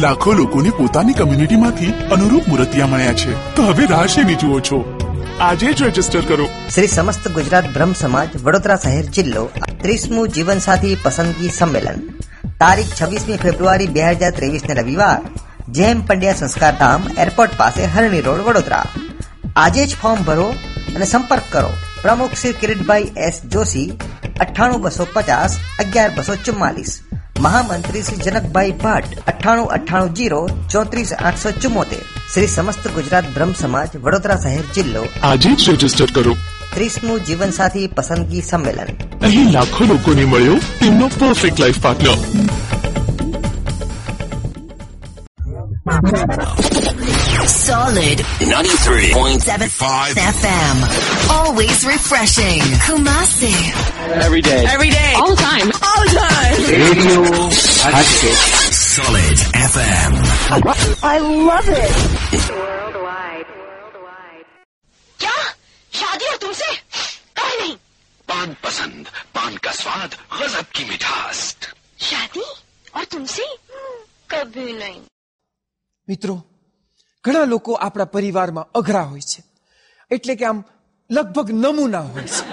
લાખો લોકોને પોતાની કમ્યુનિટીમાંથી અનુરૂપ મૂર્તિયા મળ્યા છે. તો હવે રાહ શેની જુઓ છો? આજે જ રજિસ્ટર કરો. શ્રી સમસ્ત ગુજરાત બ્રહ્મ સમાજ, વડોદરા શહેર જિલ્લો, ત્રીસમું જીવનસાથી પસંદગી સંમેલન. તારીખ છવ્વીસમી ફેબ્રુઆરી બે હજાર ત્રેવીસ ને રવિવાર જેમ પંડ્યા સંસ્કાર ધામ, એરપોર્ટ પાસે હરણી રોડ, વડોદરા. આજે જ ફોર્મ ભરો અને સંપર્ક કરો. પ્રમુખ શ્રી કિરીટભાઈ એસ જોશી, અઠ્ઠાણું બસો પચાસ, અગિયાર બસો ચુમ્માલીસ. મહામંત્રી શ્રી જનકભાઈ ભટ્ટ અઠ્ઠાણું અઠ્ઠાણું જીરો ચોત્રીસ આઠસો ચુમ્મોતેર. શ્રી સમસ્ત ગુજરાત બ્રહ્મ સમાજ વડોદરા શહેર જિલ્લો. આજે જ રજિસ્ટર કરો. ત્રીસમું જીવનસાથી પસંદગી સંમેલન. અહીં લાખો લોકોને મળ્યો તેમનો perfect life partner Solid 93.75 FM. Always refreshing. Kumasi. Every day. Every day. All the time. All the time. Radio Hatchet. Solid FM. I love it. Worldwide. Worldwide. क्या शादी है तुमसे और नहीं पान पसंद पान का स्वाद गजब की मिठास शादी और तुमसे कभी नहीं ઘણા લોકો આપણા પરિવારમાં અઘરા હોય છે. એટલે કે આમ લગભગ નમૂના હોય છે.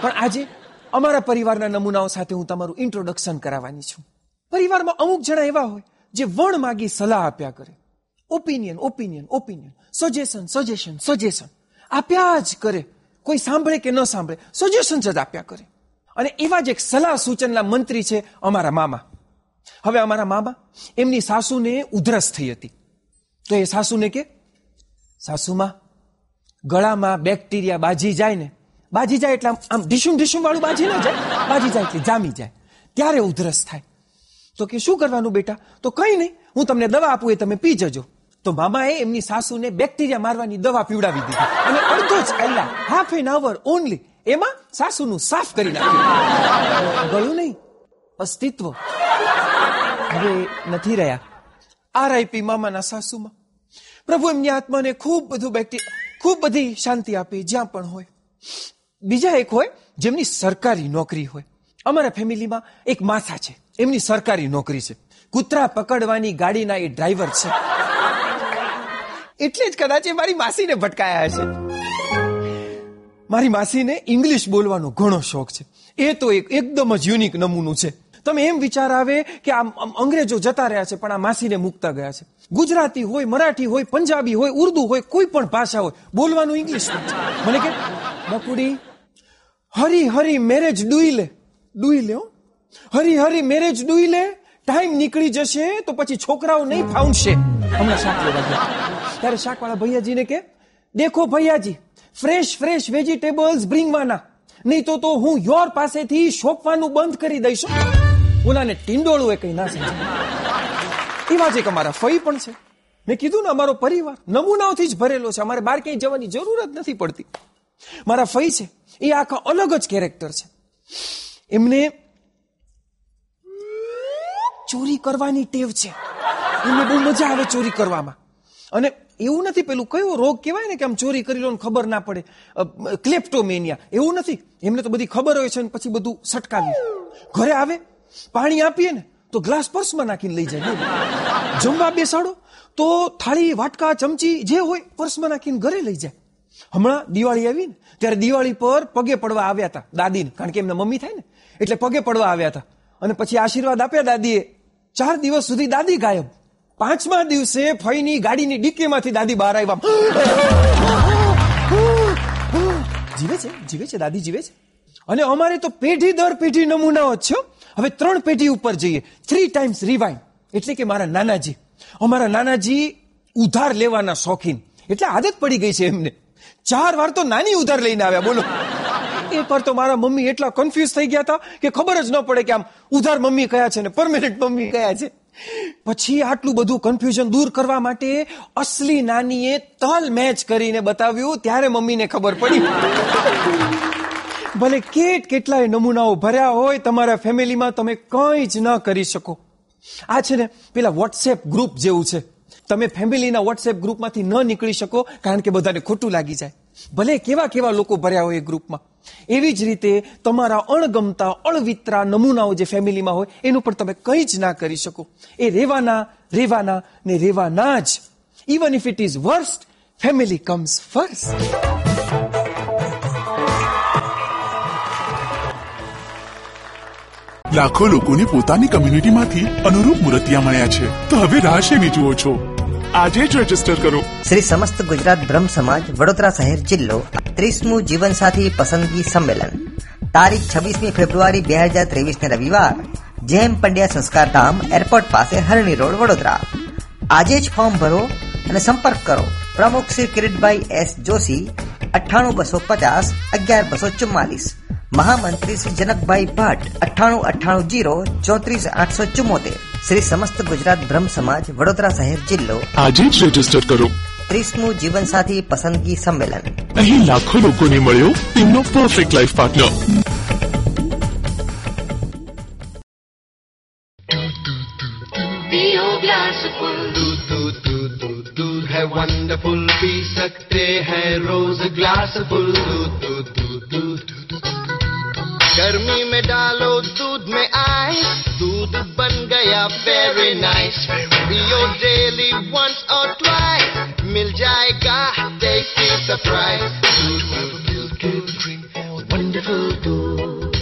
પણ આજે અમારા પરિવારના નમૂનાઓ સાથે હું તમારું ઇન્ટ્રોડક્શન કરાવવાની છું. પરિવારમાં અમુક જણા એવા હોય જે વણ માગી સલાહ આપ્યા કરે. Opinion opinion opinion suggestion suggestion suggestion આપ્યા જ કરે. કોઈ સાંભળે કે ન સાંભળે સજેશન જ આપ્યા કરે. અને એવા જ એક સલાહ સૂચનના મંત્રી છે અમારા મામા. હવે અમારા મામા એમની સાસુને ઉધરસ થઈ હતી. તો એ સાસુને કે, સાસુમાં, ગળામાં બેક્ટેરિયા બાજી જાય ને, બાજી જાય એટલે આમ- ઢીસું ઢીશુમ વાળું બાજી ન જાય, બાજી જાય એટલે જામી જાય. ત્યારે ઉધરસ થાય? તો કે, શું કરવાનું બેટા? તો કઈ નહીં, હું તમને દવા આપું, એ તમે પી જજો. તો મામાએ એમની સાસુને બેક્ટેરિયા મારવાની દવા પીવડાવી દીધી અને અડધો જ કલાક હાફ એન અવર ઓનલી એમાં સાસુનું સાફ કરી નાખ્યું. ગળું નહીં, અસ્તિત્વ. હવે નથી રહ્યા. આરઆઈપી મામાના સાસુમાં. પ્રભુ એમની આત્માને ખૂબ બધું વ્યક્તિ ખૂબ બધી શાંતિ આપે જ્યાં પણ હોય. બીજા એક હોય જેમની સરકારી નોકરી હોય. અમારા ફેમિલીમાં એક માથા છે. એમની સરકારી નોકરી છે. કૂતરા પકડવાની ગાડીના એ ડ્રાઈવર છે. એટલે જ કદાચ એ મારી માસીને ભટકાયા છે મારી માસીને ઇંગ્લિશ બોલવાનો ઘણો શોખ છે. એ તો એક, એકદમ જ યુનિક નમૂનું છે. તમે એમ વિચાર આવે કે આમ અંગ્રેજો જતા રહ્યા છે, પણ આ માસીને મૂકતા ગયા છે. ગુજરાતી હોય, મરાઠી હોય, પંજાબી હોય, ઉર્દુ હોય, કોઈ પણ ભાષા હોય, બોલવાનું ઇંગ્લિશમાં છે. મને કે બકુડી હરી હરી મેરેજ ડુઈ લે. ડુઈ લે. હરી હરી મેરેજ ડુઈ લે. ટાઈમ નીકળી જશે તો પછી છોકરાઓ નહીં ફાવશે હમણાં શાક ત્યારે શાકવાળા ભૈયાજીને કે, દેખો ભૈયાજી ફ્રેશ ફ્રેશ વેજીટેબલ્સ બ્રિંગવાના નહીં તો તો હું યોર પાસેથી શોપવાનું બંધ કરી દઈશ. ઓલાને ટીંડોળું એ કઈ ના સમજાય એવા જ એક અમારા ફઈ પણ છે. મેં કીધું ને, અમારો પરિવાર નમૂનાઓથી જ ભરેલો છે. અમારે બહાર ક્યાંય જવાની જરૂર જ નથી પડતી. મારા ફઈ છે, એ આખા અલગ જ કેરેક્ટર છે. એમને ચોરી કરવાની ટેવ છે. એમને બહુ મજા આવે ચોરી કરવામાં. અને એવું નથી પેલું કયો રોગ કહેવાય ને કે આમ ચોરી કરી લો ખબર ના પડે. ક્લેપ્ટોમેનિયા એવું નથી. એમને તો બધી ખબર હોય છે ને પછી બધું સટકાવી ઘરે આવે પાણી આપીએ ને, તો ગ્લાસ પર્સમાં નાખીને લઈ જાય. જમવા બેસાડો, તો થાળી, વાટકા, ચમચી જે હોય, પર્સમાં નાખીને ઘરે લઈ જાય. હમણાં દિવાળી આવી ને, ત્યારે દિવાળી પર પગે પડવા આવ્યા હતા દાદીને, કારણ કે એમના મમ્મી થાય ને, એટલે પગે પડવા આવ્યા હતા. અને પછી આશીર્વાદ આપ્યા દાદીએ. ચાર દિવસ સુધી દાદી ગાયબ. પાંચમા દિવસે ફઈની ગાડીની ડીકીમાંથી દાદી બહાર આવ્યા. જીવે છે જીવે છે, દાદી જીવે છે. અને અમારે તો પેઢી દર પેઢી નમૂનાઓ છે. હવે ત્રણ પેઢી ઉપર જઈએ. થ્રી ટાઈમ્સ રિવાઇન એટલે કે મારા નાનાજી. અમારા નાનાજી ઉધાર લેવાના શોખીન. એટલે આદત પડી ગઈ છે એમને. ચાર વાર તો નાની ઉધાર લઈને આવ્યા, બોલો. એ પર તો મારા મમ્મી એટલા કન્ફ્યુઝ થઈ ગયા હતા કે ખબર જ ન પડે કે આમ ઉધાર મમ્મી કયા છે ને પરમેનન્ટ મમ્મી કયા છે. પછી આટલું બધું કન્ફ્યુઝન દૂર કરવા માટે અસલી નાનીએ તલ મેચ કરીને બતાવ્યું. ત્યારે મમ્મીને ખબર પડી. ભલે કેટ કેટલાય નમૂનાઓ ભર્યા હોય, તમારા ફેમિલીમાં તમે કંઈ જ ન કરી શકો. આ છે ને પેલા વોટ્સએપ ગ્રુપ જેવું છે. તમે ફેમિલીના વોટ્સએપ ગ્રુપમાંથી ન નીકળી શકો, કારણ કે બધાને ખોટું લાગી જાય. ભલે કેવા કેવા લોકો ભર્યા હોય એ ગ્રુપમાં એવી જ રીતે તમારા અણગમતા, અણવિતરા નમૂનાઓ જે ફેમિલીમાં હોય, એનું પણ તમે કંઈ જ ના કરી શકો. એ રેવાના રેવાના ને રેવાના જ. Even if it is worst family comes first લાખો લોકોને પોતાની કમ્યુનિટીમાંથી અનુરૂપ મૂર્તિયા મળ્યા છે. તો હવે રાહ જુઓ છો? આજે જ રજિસ્ટર કરો. શ્રી સમસ્ત ગુજરાત બ્રહ્મ સમાજ, વડોદરા શહેર જિલ્લો, ત્રીસમું જીવનસાથી પસંદગી સંમેલન. તારીખ છવ્વીસમી ફેબ્રુઆરી બે હજાર ત્રેવીસ ને રવિવાર જેમ પંડ્યા સંસ્કાર ધામ, એરપોર્ટ પાસે હરણી રોડ, વડોદરા. આજે જ ફોર્મ ભરો અને સંપર્ક કરો. પ્રમુખ શ્રી કિરીટભાઈ એસ જોશી, અઠ્ઠાણું બસો પચાસ, અગિયાર બસો ચુમ્માલીસ. મહામંત્રી શ્રી જનકભાઈ ભટ્ટ અઠ્ઠાણું અઠ્ઠાણું જીરો ચોત્રીસ આઠસો ચુમ્મોતેર શ્રી સમસ્ત ગુજરાત બ્રહ્મ સમાજ વડોદરા શહેર જિલ્લો આજે જ રજીસ્ટર કરો ત્રીસમું જીવનસાથી પસંદગી સંમેલન અહીં લાખો લોકોને મળ્યો તેમનો પરફેક્ટ લાઈફ પાર્ટનર पियो ग्लास फुल दूध दूध दूध दूध दूध है वंडरफुल पी सकते हैं रोज ग्लास फुल दूध दूध दूध दूध गर्मी में डालो दूध में आए दूध बन गया वेरी नाइस पियो डेली वंस और ट्वाइस मिल जाएगा टेस्टी सरप्राइज वंडरफुल दूध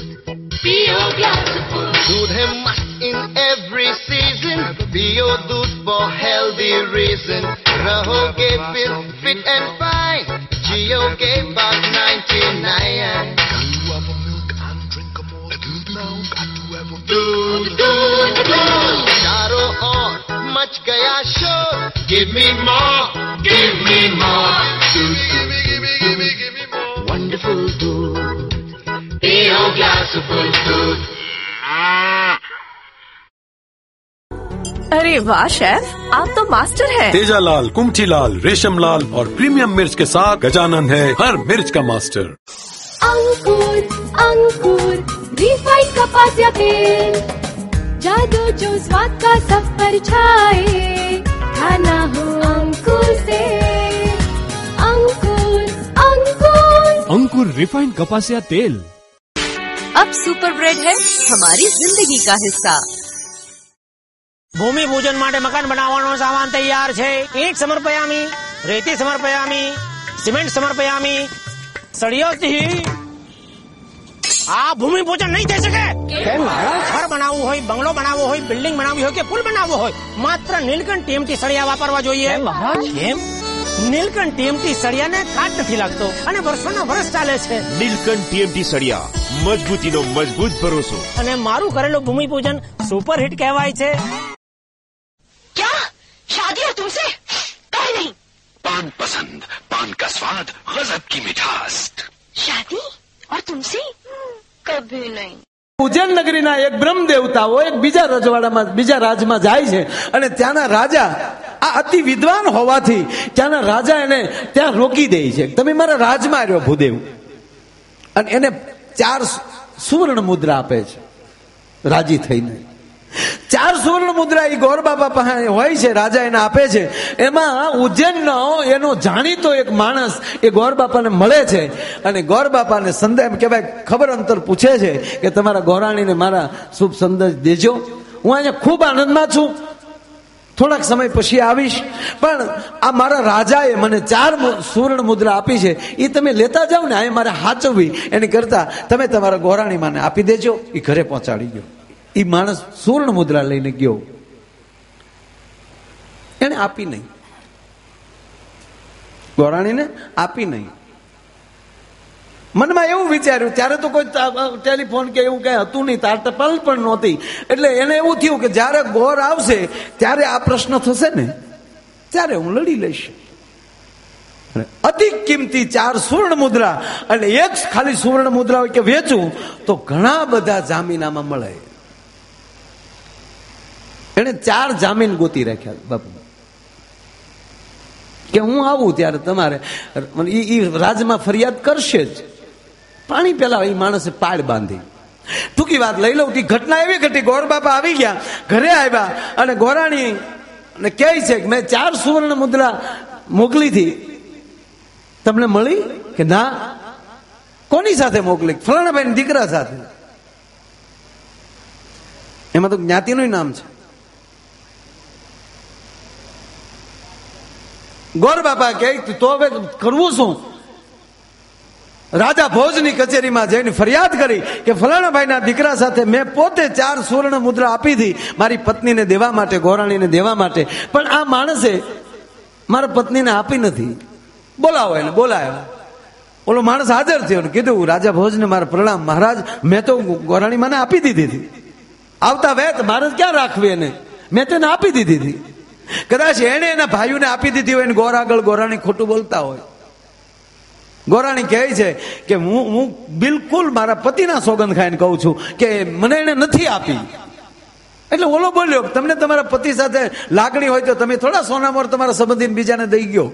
पियो ग्लास फुल दूध है मस्त इन एवरी सीजन पियो दूध फॉर हेल्दी रीजन रहोगे फिर फिट एंड फाइन जियोगे बात 99 मच गया शोर। Give me more give me more wonderful दूध पियो ग्लास फुल दूध अरे वाह शेफ आप तो मास्टर हैं। तेजा लाल कुमठी लाल रेशम लाल और प्रीमियम मिर्च के साथ गजानन है हर मिर्च का मास्टर। अंकुर अंकुर रिफाइंड कपास या तेल। जादू जो स्वाद का सब पर छाए खाना हो अंकुर से अंकुर अंकुर अंकुर रिफाइंड कपासिया तेल अब सुपर ब्रेड है हमारी जिंदगी का हिस्सा ભૂમિ પૂજન માટે મકાન બનાવવાનો સામાન તૈયાર છે ઈંટ સમર્પયામી રેતી સમર્પયામી સિમેન્ટ સમર્પયામી સળિયોથી આ ભૂમિ પૂજન નહીં થઈ શકે ઘર બનાવવું હોય બંગલો બનાવવો હોય બિલ્ડિંગ બનાવવી હોય કે પુલ બનાવવો હોય માત્ર નીલકંઠ ટીએમટી સળિયા વાપરવા જોઈએ કેમ નીલકંઠ ટીએમટી સળિયાને કાટ નથી લાગતો અને વર્ષોના વર્ષ ચાલે છે નીલકંઠ ટીએમટી સળિયા મજબૂતીનો મજબૂત ભરોસો અને મારું કરેલું ભૂમિ પૂજન સુપર હિટ કહેવાય છે क्या शादी हो तुमसे कहे नहीं पान पसंद पान का स्वाद गजब की मिठास शादी और तुमसे કભી નહીં. ઉજ્જૈન નગરીના એક બ્રહ્મ દેવતાઓ એક બીજા રજવાડામાં, બીજા રાજમાં જાય છે અને ત્યાંના રાજા આ અતિ વિદ્વાન હોવાથી ત્યાંના રાજા એને ત્યાં રોકી દે છે. તમે મારા રાજમાં આવ્યો ભૂદેવ. અને એને ચાર સુવર્ણ મુદ્રા આપે છે. રાજી થઈને. ચાર સુવર્ણ મુદ્રા એ ગોર બાબા પાસે હોય છે, રાજા એને આપે છે. એમાં ઉજ્જૈનનો એનો જાણીતો એક માણસ એ ગોર બાપાને મળે છે. અને ગોર બાપાને સંદેશ કહેવાય, ખબર અંતર પૂછે છે કે તમારા ગોરાણીને મારા શુભ સંદેશ દેજો. હું અહીંયા ખૂબ આનંદમાં છું. થોડાક સમય પછી આવીશ. પણ આ મારા રાજાએ મને ચાર સુવર્ણ મુદ્રા આપી છે. એ તમે લેતા જાઓ ને, આ મારે હાચવવી. એની કરતા તમે તમારા ગોરાણી મને આપી દેજો. એ ઘરે પહોંચાડી ગયો એ માણસ સુવર્ણ મુદ્રા લઈને ગયો. એને આપી નહીં. ગોરાણીને આપી નહીં. મનમાં એવું વિચાર્યું, ત્યારે તો કોઈ ટેલિફોન કે એવું કઈ હતું નહીં, તાર ટપાલ પણ નહોતી. એટલે એને એવું થયું કે જ્યારે ગોર આવશે, ત્યારે આ પ્રશ્ન થશે ને, ત્યારે હું લડી લઈશ. અતિ કિંમતી ચાર સુવર્ણ મુદ્રા અને એક ખાલી સુવર્ણ મુદ્રા હોય કે વેચું, તો ઘણા બધા જામીનામાં મળે. એને ચાર જામીન ગોતી રાખ્યા બાપુ. કે હું આવું ત્યારે તમારે એ રાજમાં ફરિયાદ કરશે જ. પાણી પેલા એ માણસે પાડ બાંધી. ટૂંકી વાત લઈ લઉં ઘટના એવી ઘટી, ગોર બાપા આવી ગયા, ઘરે આવ્યા અને ગોરાણી ને કહે છે કે મેં ચાર સુવર્ણ મુદ્રા મોકલી હતી. તમને મળી કે ના? કોની સાથે મોકલી? ફલાણાભાઈ દીકરા સાથે. એમાં તો જ્ઞાતિનું નામ છે. ગોર બાપા કે તો હવે કરવું શું? રાજા ભોજની કચેરીમાં જઈને ફરિયાદ કરી કે ફલાણા ભાઈના દીકરા સાથે મેં પોતે ચાર સુવર્ણ મુદ્રા આપી હતી મારી પત્નીને દેવા માટે, ગોરાણીને દેવા માટે. પણ આ માણસે મારા પત્નીને આપી નથી. બોલાવો એને, બોલાયો. ઓલો માણસ હાજર થયો કીધું, રાજા ભોજને મારા પ્રણામ મહારાજ, મેં તો ગોરાણી મને આપી દીધી હતી આવતા વેત મારે ક્યાં રાખવી એને? મેં તેને આપી દીધી હતી કદાચ એને એના ભાઈઓને આપી દીધી હોય ગોર આગળ ગોરાણી ખોટું બોલતા હોય. ગોરાણી કહે છે કે હું હું બિલકુલ મારા પતિના સોગંદ ખાઈને કહું છું કે મને એને નથી આપી. એટલે ઓલો બોલ્યો, તમને તમારા પતિ સાથે લાગણી હોય તો તમે થોડા સોનામોર તમારા સંબંધી બીજાને દઈ ગયો.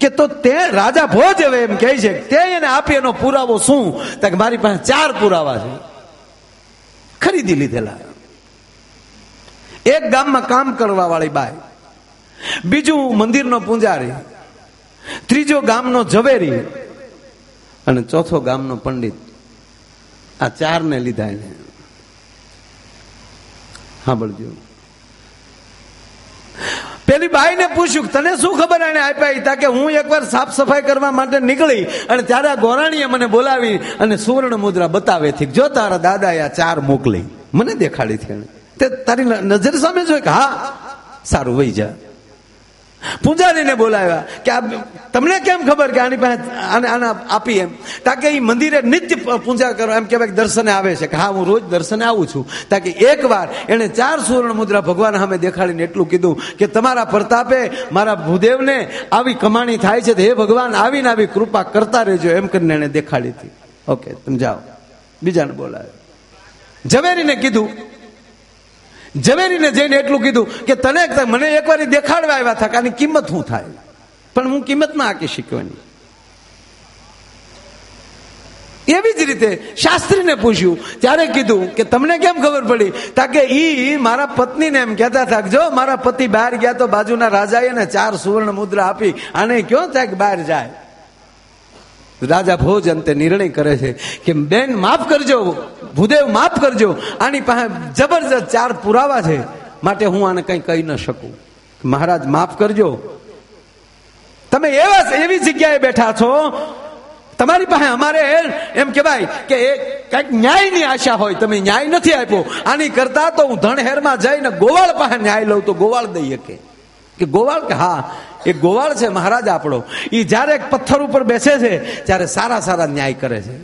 કે તો તે રાજા ભોજ હવે એમ કહે છે, તે એને આપી એનો પુરાવો શું? કે, મારી પાસે ચાર પુરાવા છે. ખરીદી લીધેલા. એક ગામમાં કામ કરવા વાળી બાઈ. બીજું મંદિરનો પૂંજારી. ત્રીજો ગામનો ઝવેરી. અને ચોથો ગામનો પંડિત. આ ચારને લીધા એને. સાંભળજો. પેલી બાઈને પૂછ્યું, તને શું ખબર એને આપ્યા તા કે હું એકવાર સાફ સફાઈ કરવા માટે નીકળી અને ત્યારે આ ગોરાણીએ મને બોલાવી અને સુવર્ણ મુદ્રા બતાવે થી જો તારા દાદાએ આ ચાર મોકલી. મને દેખાડી છે એને. તે તારી નજર સામે જોઈ કે, હા, સારું, વહી જા. પૂજારીને બોલાવ્યા કે, આ તમને કેમ ખબર કે આની પાસે આને આને આપી એમ? તાકે એ મંદિરે નિત્ય પૂજા કરો, એમ કહેવાય કે દર્શને આવે છે કે, હા, હું રોજ દર્શને આવું છું. તાકે એકવાર એણે ચાર સુવર્ણ મુદ્રા ભગવાન સામે દેખાડીને એટલું કીધું કે, તમારા પ્રતાપે મારા ભૂદેવને આવી કમાણી થાય છે હે ભગવાન, આવીને આવી કૃપા કરતા રહેજો. એમ કરીને એને દેખાડી હતી. ઓકે, તમે જાઓ. બીજાને બોલાવ્યો. ઝવેરીને કીધું ઝવેરીને જઈને એટલું કીધું કે તને મને એકવાર દેખાડવા આવ્યા હતા આની કિંમત શું થાય? પણ હું કિંમત ના આકી શક્યો એની એવી જ રીતે શાસ્ત્રીને પૂછ્યું, ત્યારે કીધું કે તમને કેમ ખબર પડી? તાકે ઈ મારા પત્નીને એમ કહેતા હતા જો મારા પતિ બહાર ગયા તો બાજુના રાજાએ ચાર સુવર્ણ મુદ્રા આપી, આને કયો થાય બહાર જાય? રાજા ભોજ અંતે નિર્ણય કરે છે કે બેન, માફ કરજો, ભૂદેવ, માફ કરજો, આની પાસે જબરજસ્ત ચાર પુરાવા છે, માટે હું આને કંઈ કહી ન શકું. મહારાજ, માફ કરજો. તમે એવા એવી જગ્યાએ બેઠા છો, તમારી પાસે અમારે એમ કહેવાય કે એ કંઈક ન્યાયની આશા હોય, તમે ન્યાય નથી આપ્યો. આની કરતા તો હું ધણહેરમાં જઈને ગોવાળ પાસે ન્યાય લઉં તો ગોવાળ દઈ શકે. કે ગોવાળ કે હા, એ ગોવાળ છે મહારાજ આપણો. એ જ્યારે એક પથ્થર ઉપર બેસે છે, ત્યારે સારા સારા ન્યાય કરે છે.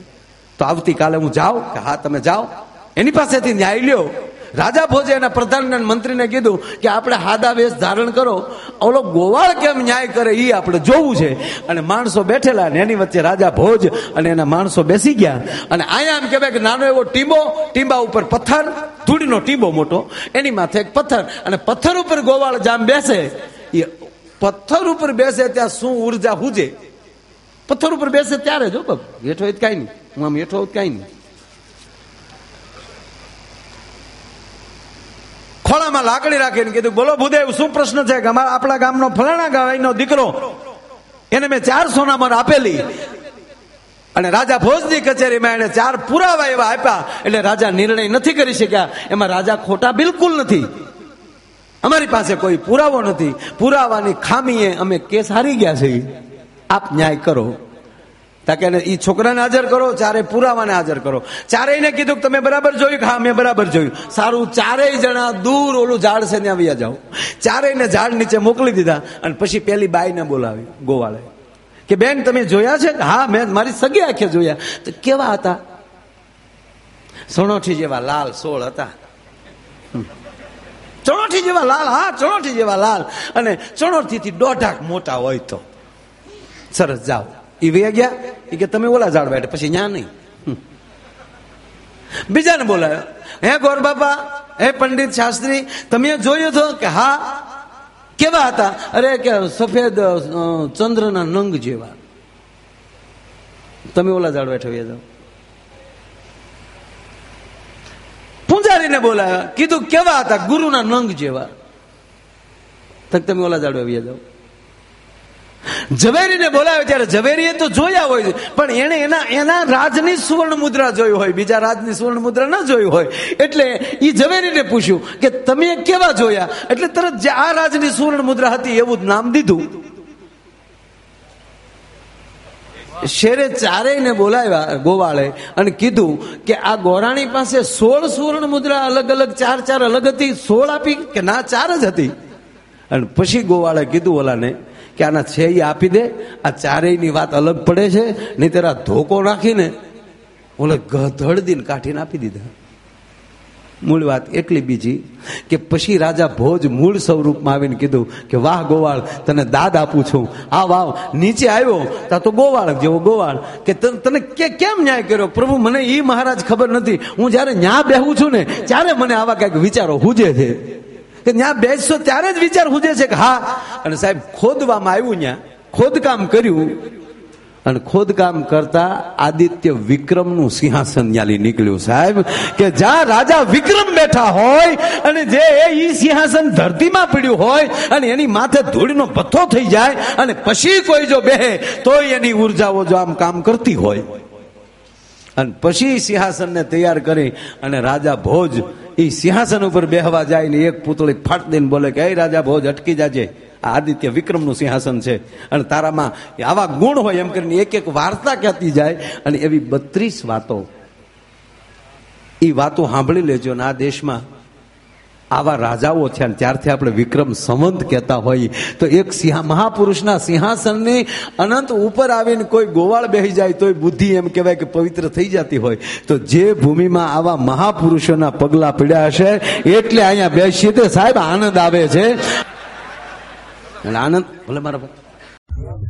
તો આવતીકાલે હું જાઉં કે હા, તમે જાઓ. એની પાસેથી ન્યાય લ્યો. રાજા ભોજે એના પ્રધાન મંત્રીને કીધું કે આપણે હાદા વેશ ધારણ કરો. ઓલો ગોવાળ કેમ ન્યાય કરે એ આપણે જોવું છે. અને માણસો બેઠેલા ને એની વચ્ચે રાજા ભોજ અને એના માણસો બેસી ગયા. અને અહીંયા એમ કહેવાય કે નાનો એવો ટીંબો, ટીંબા ઉપર પથ્થર, ધૂળીનો ટીંબો મોટો, એની માથે એક પથ્થર અને પથ્થર ઉપર ગોવાળ જામ બેસે. એ પથ્થર ઉપર બેસે ત્યાં શું ઊર્જા હુજે? પથ્થર ઉપર બેસે ત્યારે જો બાપ. હેઠો હોય કાંઈ નહીં. હું આમ હેઠો કાંઈ નહીં. ખોળામાં લાકડી રાખીને કીધું, બોલો ભૂદેવ, શું પ્રશ્ન છે કે અમારા આપણા ગામનો ફલાણા ગાયનો દીકરો, એને મેં ચાર સોનામાં આપેલી. અને રાજા ભોજની કચેરીમાં એને ચાર પુરાવા એવા આપ્યા, એટલે રાજા નિર્ણય નથી કરી શક્યા. એમાં રાજા ખોટા બિલકુલ નથી. અમારી પાસે કોઈ પુરાવો નથી. પુરાવાની ખામીએ અમે કેસ હારી ગયા છે આપ ન્યાય કરો. તાકે એ છોકરાને હાજર કરો, ચારે પુરાવાને હાજર કરો. ચારેયને કીધું કે, તમે બરાબર જોયું? કે, હા, મેં બરાબર જોયું. સારું, ચારેય જણા દૂર ઓલું ઝાડ છે ત્યાં વ્યા જાઓ. ચારેયને ઝાડ નીચે મોકલી દીધા અને પછી પેલી બાઈને બોલાવી ગોવાળે કે, બેન, તમે જોયા છે? હા, મેં મારી સગી આંખે જોયા. તો કેવા હતા? સોણોઠી જેવા લાલ સોળ હતા. ચણોઠી જેવા લાલ, હા, ચણોઠી જેવા લાલ. અને ચણોઠી થી દોઢાક મોટા હોય તો. સરસ, જાઓ. એ વે ગયા? એ કે, તમે ઓલા ઝાડ બેઠે પછી, ન્યા નહીં. બીજાને બોલાયો, હે ગોર બાપા, હે પંડિત શાસ્ત્રી, તમે જોયું તો કે હા, કેવા હતા? અરે, કે સફેદ ચંદ્રના નંગ જેવા. તમે ઓલા ઝાડ બેઠે જાઓ. પૂંજારીને બોલાયા, કીધું કેવા હતા? ગુરુના નંગ જેવા. તમે ઓલા ઝાડવા વ્યા જાઓ. ઝવેરીને બોલાવે ત્યારે ઝવેરીએ તો જોયા હોય પણ એને એના એના રાજની સુવર્ણ મુદ્રા જોઈ હોય, બીજા રાજની સુવર્ણ મુદ્રા ન જોઈ હોય. એટલે એ ઝવેરીને પૂછ્યું કે, તમે કેવા જોયા? એટલે તરત જે આ રાજની સુવર્ણ મુદ્રા હતી, એવું જ નામ દીધું. શેરે ચારેયને બોલાવ્યા ગોવાળે અને કીધું કે, આ ગોરાણી પાસે સોળ સુવર્ણ મુદ્રા અલગ અલગ, ચાર ચાર અલગ હતી, સોળ આપી કે ના, ચાર જ હતી? અને પછી ગોવાળે કીધું, ઓલાને કે આના છે એ આપી દે આ ચારેયની વાત અલગ પડે છે નહીં તેરા ધોકો નાખીને ઓલે ગધડદીને કાઢીને આપી દીધા. મૂળ વાત એટલી બીજી કે પછી રાજા ભોજ મૂળ સ્વરૂપમાં આવીને કીધું કે, વાહ ગોવાળ, તને દાદ આપું છું. આ વાવ, નીચે આવ્યો, તા તો ગોવાળ જેવો ગોવાળ. કે તને કે, કેમ ન્યાય કર્યો? પ્રભુ, મને એ મહારાજ ખબર નથી. હું જ્યારે ન્યા બેહું છું ને, ત્યારે મને આવા કંઈક વિચારો હુજે છે. કે ત્યાં બેસશો ત્યારે જ વિચાર હુજે છે કે હા, અને સાહેબ, ખોદવામાં આવ્યું ત્યાં ખોદકામ કર્યું. અને ખોદકામ કરતા આદિત્ય વિક્રમનું સિંહાસન ન્યાલી નીકળ્યું, સાહેબ. કે જ્યાં રાજા વિક્રમ બેઠા હોય, અને જે એ સિંહાસન ધરતીમાં પડ્યું હોય, અને એની માથે ધૂળનો પથ્થો થઈ જાય, અને પછી કોઈ જો બેહે, તોય એની ઉર્જાઓ જો આમ કામ કરતી હોય. અને પછી સિંહાસનને તૈયાર કરી, અને રાજા ભોજ એ સિંહાસન ઉપર બેહવા જાય ને એક પુતળી ફાટ દઈને બોલે કે, એ રાજા, ભોજ અટકી જાજે. આ આદિત્ય વિક્રમનું સિંહાસન છે. અને તારામાં આવા ગુણ હોય એમ કરીને એક એક વાર્તા કહેતી જાય અને એવી બત્રીસ વાતો. એ વાતો સાંભળી લેજો ને આ દેશમાં આવા રાજાઓ છે અને ત્યારથી આપણે વિક્રમ સંવંત કહેતા હોઈએ તો એક મહાપુરુષના સિંહાસનની અનંત ઉપર આવીને કોઈ ગોવાળ બેહી જાય તોય બુદ્ધિ એમ કહેવાય કે પવિત્ર થઈ જતી હોય. તો જે ભૂમિમાં આવા મહાપુરુષોના પગલા પડ્યા હશે, એટલે અહીંયા બેસીએ તો સાહેબ આનંદ આવે છે. આનંદ, ભલે મારા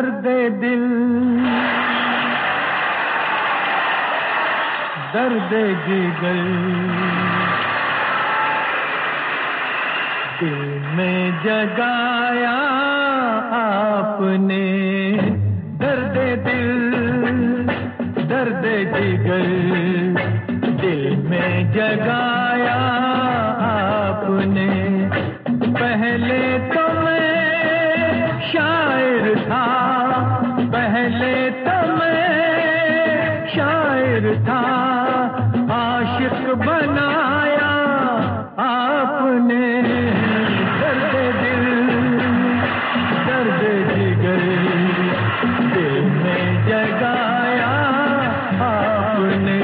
दर्द दिल। दर्द जिगर दिल में जगाया आपने। दर्द दिल दर्द जिगर दिल में जगाया ने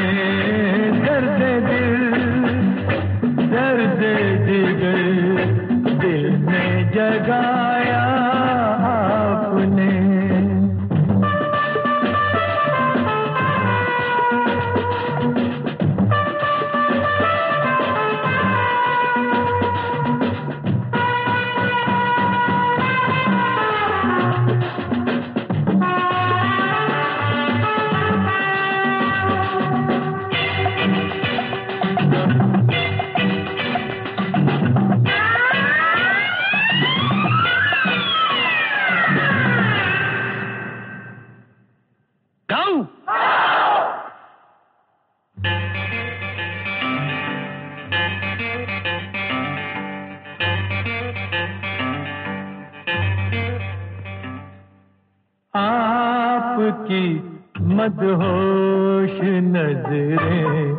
मदहोश नज़रें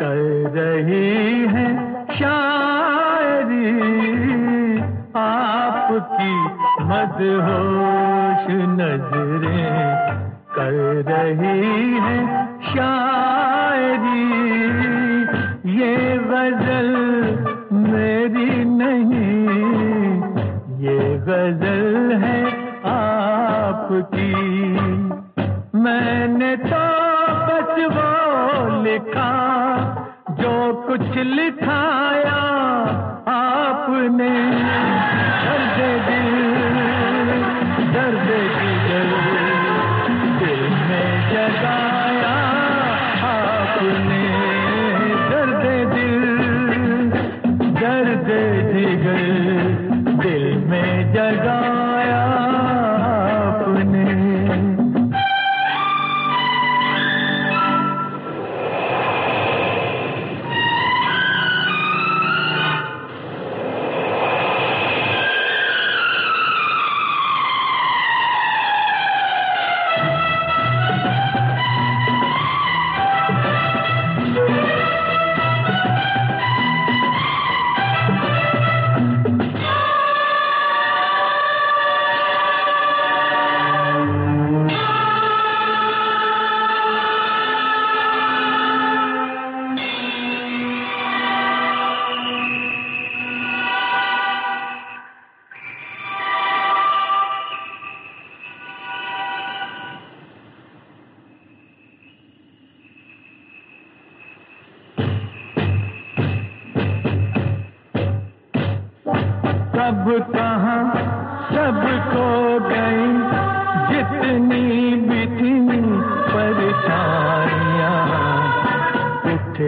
कर रही है शायरी। आपकी मदहोश नज़रें कर रही है शायरी। ये गज़ल मेरी नहीं, ये गज़ल है आपकी। मैंने तो वो लिखा जो कुछ लिखाया आपने दर्द दिल दर्द दिल।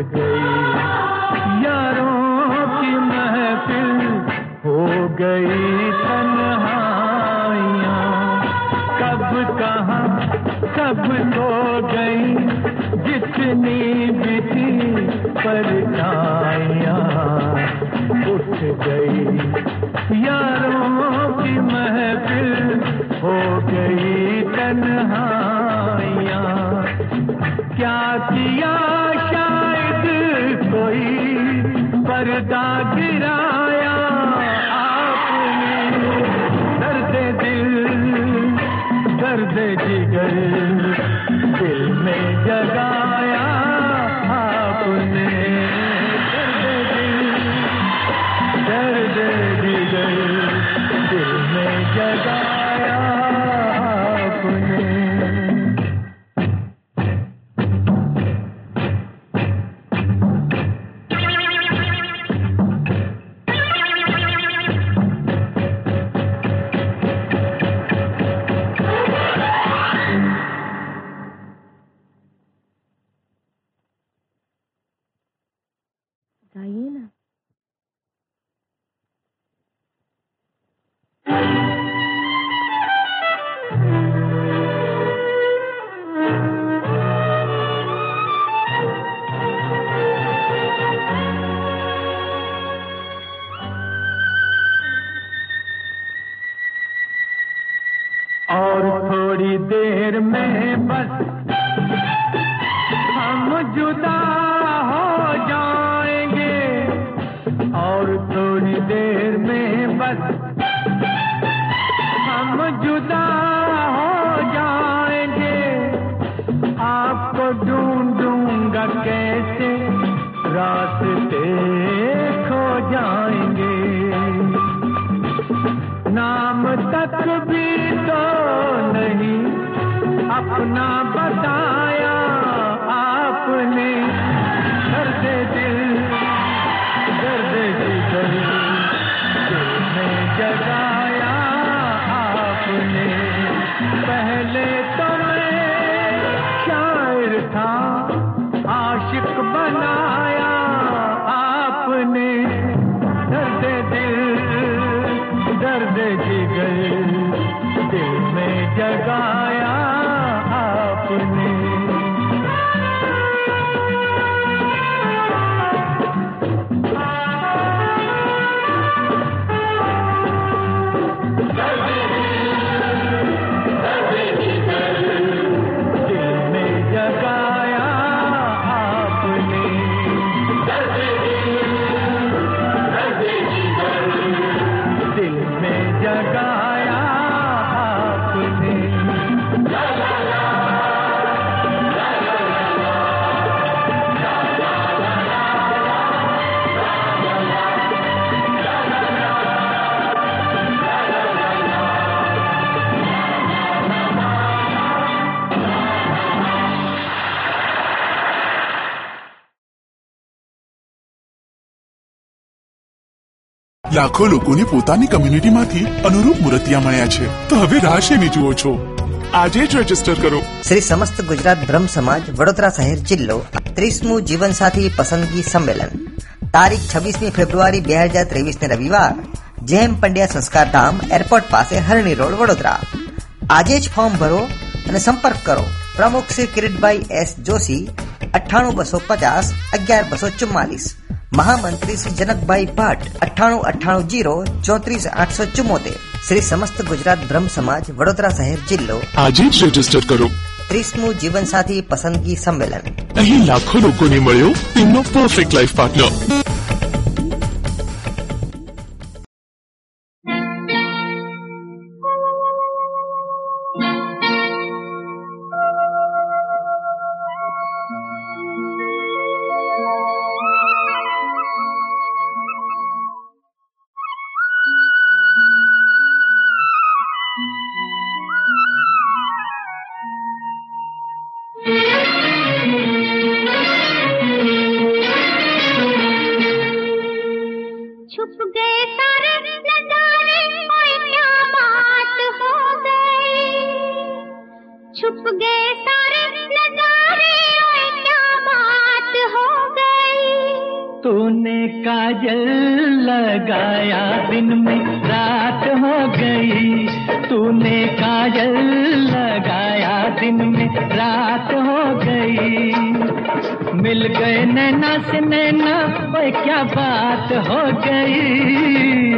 गई। यारों की महफिल हो गई तन्हाइयाँ। कब कहा सब खो गई, जितनी भी थी परेशानियाँ उठ गई। यारों की महफिल हो गई तन्हाइयाँ। किया पर्दा गिराया आपने दर्द दिल दर्द जिगर લાખો લોકોને પોતાની કમ્યુનિટીમાંથી અનુરૂપ મૂર્તિયા મળ્યા છે. તો હવે રાહ શેની જુઓ છો? આજે જ રજિસ્ટર કરો. શ્રી સમસ્ત ગુજરાત બ્રહ્મ સમાજ, વડોદરા શહેર જિલ્લો ત્રીસમું જીવનસાથી પસંદગી સંમેલન. તારીખ છવ્વીસમી ફેબ્રુઆરી બે હજાર ત્રેવીસ ને રવિવાર જેમ પંડ્યા સંસ્કાર ધામ, એરપોર્ટ પાસે હરણી રોડ, વડોદરા. આજે જ ફોર્મ ભરો અને સંપર્ક કરો. પ્રમુખ શ્રી કિરીટભાઈ એસ જોશી, અઠ્ઠાણું બસો પચાસ, અગિયાર બસો ચુમ્માલીસ. મહામંત્રી શ્રી જનકભાઈ ભટ્ટ અઠ્ઠાણું અઠ્ઠાણું જીરો ચોત્રીસ આઠસો ચુમ્મોતેર શ્રી સમસ્ત ગુજરાત બ્રહ્મ સમાજ વડોદરા શહેર જિલ્લો. આજે જ રજિસ્ટર કરો. ત્રીસમું જીવનસાથી પસંદગી સંમેલન. અહીં લાખો લોકોને મળ્યો તેમનો પરફેક્ટ લાઈફ પાર્ટનર छुप गए सारे नजारे क्या बात हो गई? तूने काजल लगाया दिन में रात हो गई। तूने काजल लगाया दिन में रात हो गई। मिल गए नैना से नैना, ओए क्या बात हो गई।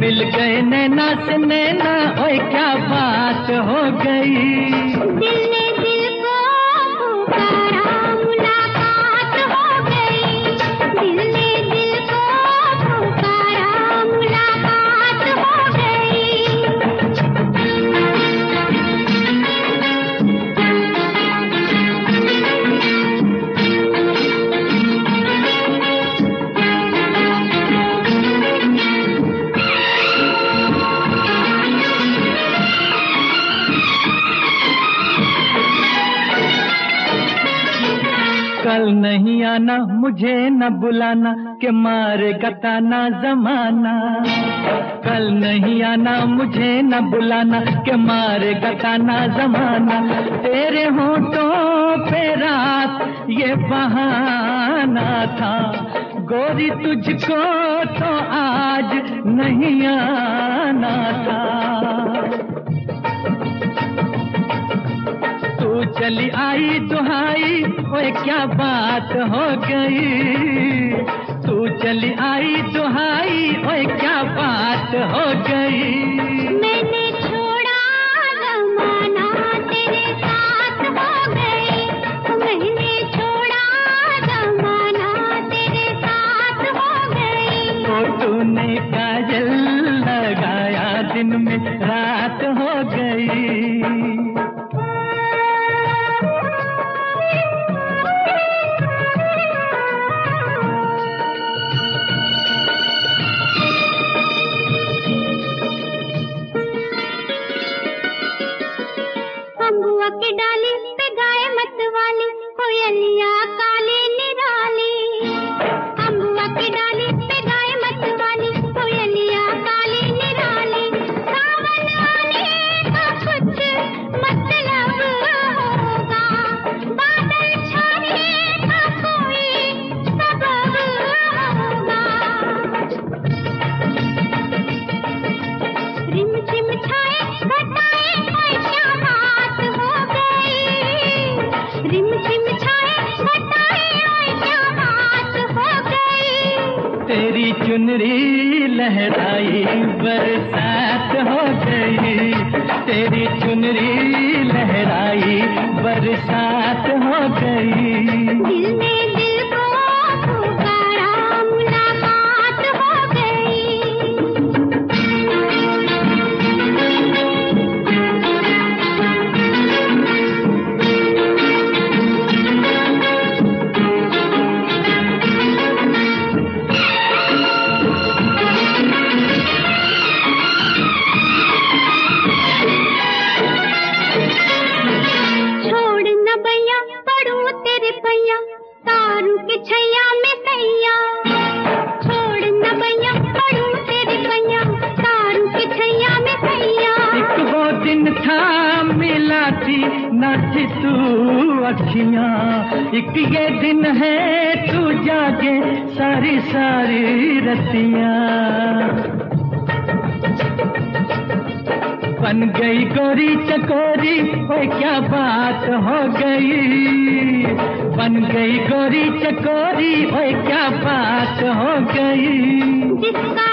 मिल गए नैना से नैना, ओए क्या बात हो गई। कल नहीं आना, मुझे न बुलाना, के मारे गताना जमाना। कल नहीं आना, मुझे न बुलाना, के मारे गताना जमाना। तेरे होठों पे रात, ये बहाना था। गोरी तुझको तो आज नहीं आना था। तू चली आई दुहाई ओए क्या बात हो गई? तू चली आई दुहाई ओए क्या बात हो गई? मैंने छोड़ा जमाना तेरे साथ हो गई। मैंने छोड़ा जमाना तेरे साथ हो गई। तो तूने काजल लगाया दिन में रात हो गई। ಕಲ್ಯಾಣ चुनरी लहराई बरसात हो गई। तेरी चुनरी लहराई बरसात हो गई। बन गई गोरी चकोरी, ओए क्या बात हो गई? बन गई गोरी चकोरी, ओए क्या बात हो गई? जिसका